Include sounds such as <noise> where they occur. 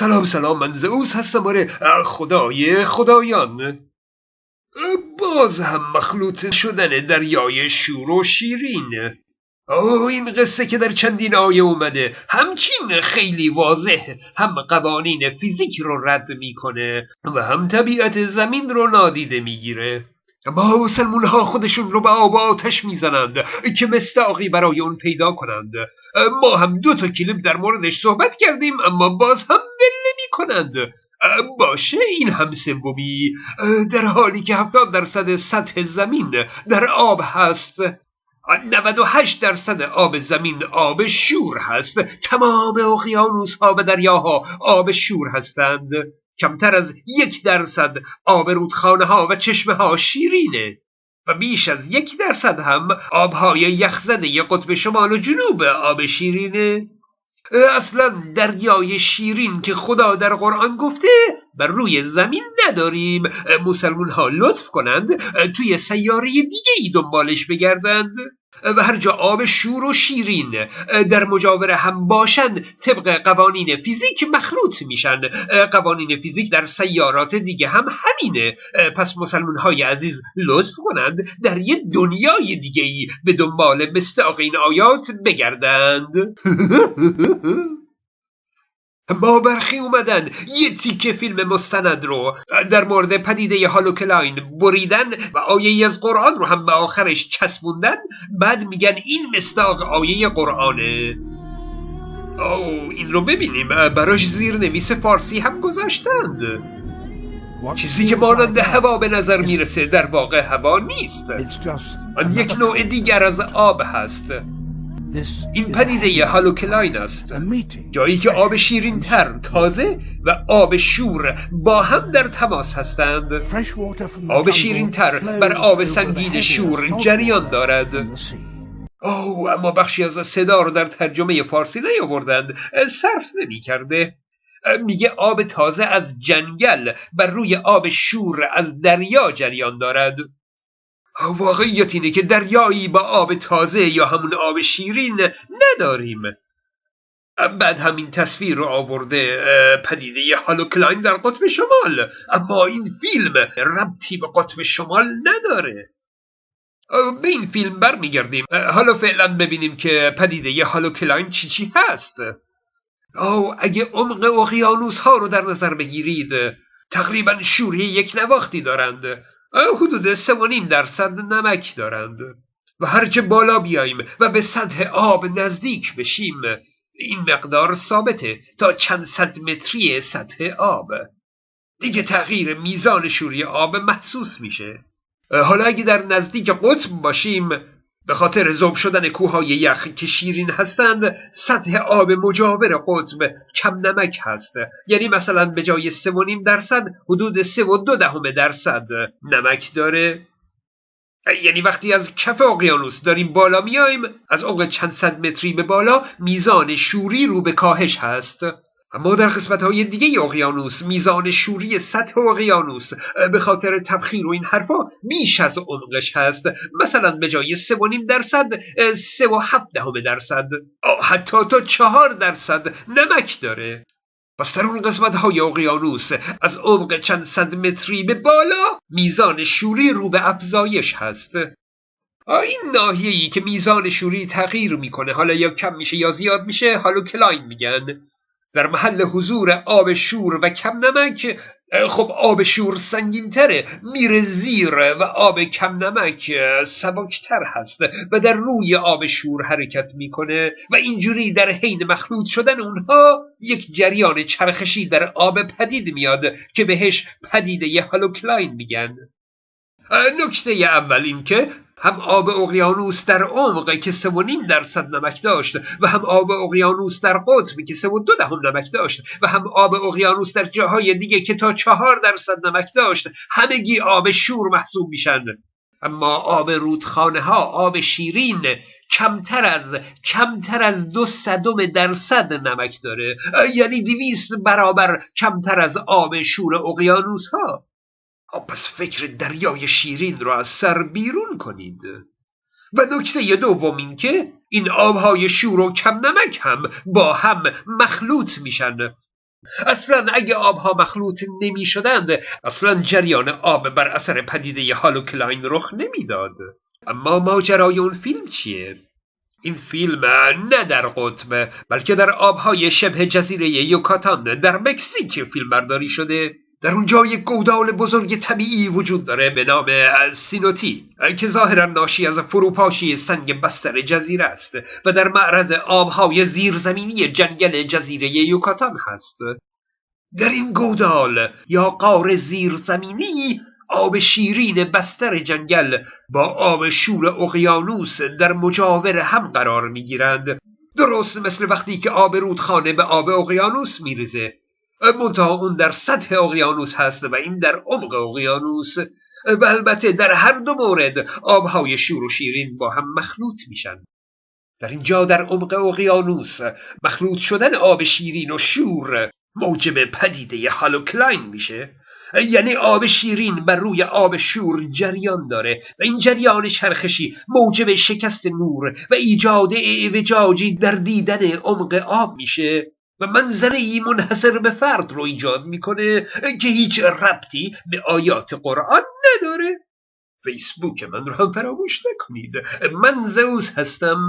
سلام سلام من زئوس هستم. آره خدای خدایان. باز هم مخلوط شدن دریای شور و شیرین. اوه این قصه که در چندین آیه اومده. همچین خیلی واضح. هم قوانین فیزیک رو رد می‌کنه و هم طبیعت زمین رو نادیده می‌گیره. اما مسلمون ها خودشون رو به آب آتش می‌زنند که مستاقی برای اون پیدا کنند. ما هم دو تا کلیپ در موردش صحبت کردیم اما باز هم ول کنند باشه این هم سومی. در حالی که هفتاد درصد سطح زمین در آب هست 98 درصد آب زمین آب شور هست. تمام اقیانوس ها و دریاها آب شور هستند. کمتر از یک درصد آب رودخانه ها و چشمه ها شیرینه و بیش از یک درصد هم آبهای یخزده قطب شمال و جنوب آب شیرینه. اصلا دریای شیرین که خدا در قرآن گفته بر روی زمین نداریم. مسلمون ها لطف کنند توی سیاره دیگه ای دنبالش بگردند. و هر جا آب شور و شیرین در مجاور هم باشند طبق قوانین فیزیک مخلوط میشن. قوانین فیزیک در سیارات دیگه هم همینه. پس مسلمان های عزیز لطف کنند در یه دنیای دیگه ای به دنبال مستاق این آیات بگردند. <laughs> ما برخی اومدن. یه تیکه فیلم مستند رو در مورد پدیده هالوکلاین بریدن و آیه از قرآن رو هم به آخرش چسبوندن. بعد میگن این مستاق آیه قرآنه او این رو ببینیم. براش زیر نویس فارسی هم گذاشتند. چیزی که مانند هوا به نظر می‌رسه در واقع هوا نیست. آن یک نوع دیگر از آب هست. این پدیده هالوکلاین است. جایی که آب شیرین تر تازه و آب شور با هم در تماس هستند. آب شیرین تر بر آب سنگین شور جریان دارد. اوه اما بخشی از صدا رو در ترجمه فارسی نیاوردند. صرف نمی کرده میگه آب تازه از جنگل بر روی آب شور از دریا جریان دارد. واقعیت اینه که دریایی با آب تازه یا همون آب شیرین نداریم. بعد همین تصویر رو آورده پدیده هالوکلاین در قطب شمال. اما این فیلم ربطی به قطب شمال نداره. به این فیلم برمیگردیم. حالا فعلا ببینیم که پدیده هالوکلاین چی چی هست. او اگه عمق اقیانوس ها رو در نظر بگیرید تقریبا شوری یک نواختی دارند. حدود سه و نیم درصد نمک دارند. و هرچه بالا بیاییم و به سطح آب نزدیک بشیم این مقدار ثابته تا چند صد متری سطح آب. دیگه تغییر میزان شوری آب محسوس میشه. حالا اگه در نزدیک قطب باشیم به خاطر ذوب شدن کوههای یخ که شیرین هستند سطح آب مجاور قطب کم نمک هست. یعنی مثلا به جای سه و نیم درصد حدود سه و دو دهم درصد نمک داره. یعنی وقتی از کف اقیانوس داریم بالا میایم از عمق چند صد متری به بالا میزان شوری رو به کاهش هست. اما در قسمت های دیگه اقیانوس میزان شوری سطح اقیانوس به خاطر تبخیر و این حرفا بیش از عمقش هست. مثلا به جای سه و نیم درصد سه و هفت دهم درصد. حتی تا چهار درصد نمک داره. پس در اون قسمت های اقیانوس از عمق چند صد متری به بالا میزان شوری رو به افزایش هست. این ناحیه‌ای که میزان شوری تغییر می‌کنه حالا یا کم میشه یا زیاد میشه حالا کلاین میگن. در محل حضور آب شور و کم نمک خب آب شور سنگینتره. میره زیر و آب کم نمک سبکتر هست و در روی آب شور حرکت می‌کنه و اینجوری در حین مخلوط شدن اونها یک جریان چرخشی در آب پدید میاد که بهش پدیده هالوکلاین میگن. نکته اول این که هم آب اقیانوس در عمق که سه و نیم درصد نمک داشت و هم آب اقیانوس در قطب که سه و دو دهم نمک داشت و هم آب اقیانوس در جاهای دیگه که تا چهار درصد نمک داشت همگی آب شور محسوب میشن. اما آب رودخانه ها آب شیرین کمتر از کمتر از دو صدم درصد نمک داره. یعنی دویست برابر کمتر از آب شور اقیانوس ها. پس فکر دریای شیرین را از سر بیرون کنید. و نکته دوم این که این آبهای شور و کم نمک هم با هم مخلوط میشن. اصلا اگه آبها مخلوط نمی شدند اصلا جریان آب بر اثر پدیده هالوکلاین رخ نمی‌داد اما ماجرای اون فیلم چیه؟ این فیلم نه در قطب بلکه در آبهای شبه جزیره یوکاتان در مکزیک فیلم برداری شده. در اونجا یک گودال بزرگ طبیعی وجود داره به نام سینوتی که ظاهرا ناشی از فروپاشی سنگ بستر جزیره است و در معرض آبهای زیرزمینی جنگل جزیره یوکاتان هست. در این گودال یا قار زیرزمینی آب شیرین بستر جنگل با آب شور اقیانوس در مجاور هم قرار می‌گیرند. درست مثل وقتی که آب رودخانه به آب اقیانوس میریزه. منتها اون در سطح اقیانوس هست و این در عمق اقیانوس. و البته در هر دو مورد آبهای شور و شیرین با هم مخلوط میشن. در اینجا در عمق اقیانوس مخلوط شدن آب شیرین و شور موجب پدیده هالوکلاین میشه. یعنی آب شیرین بر روی آب شور جریان داره و این جریان چرخشی موجب شکست نور و ایجاد اعوجاجی در دیدن عمق آب میشه. و منظره ای منحصر به فرد رو ایجاد می‌کنه که هیچ ربطی به آیات قرآن نداره. فیسبوک من رو هم فراموش نکنید. من زوز هستم.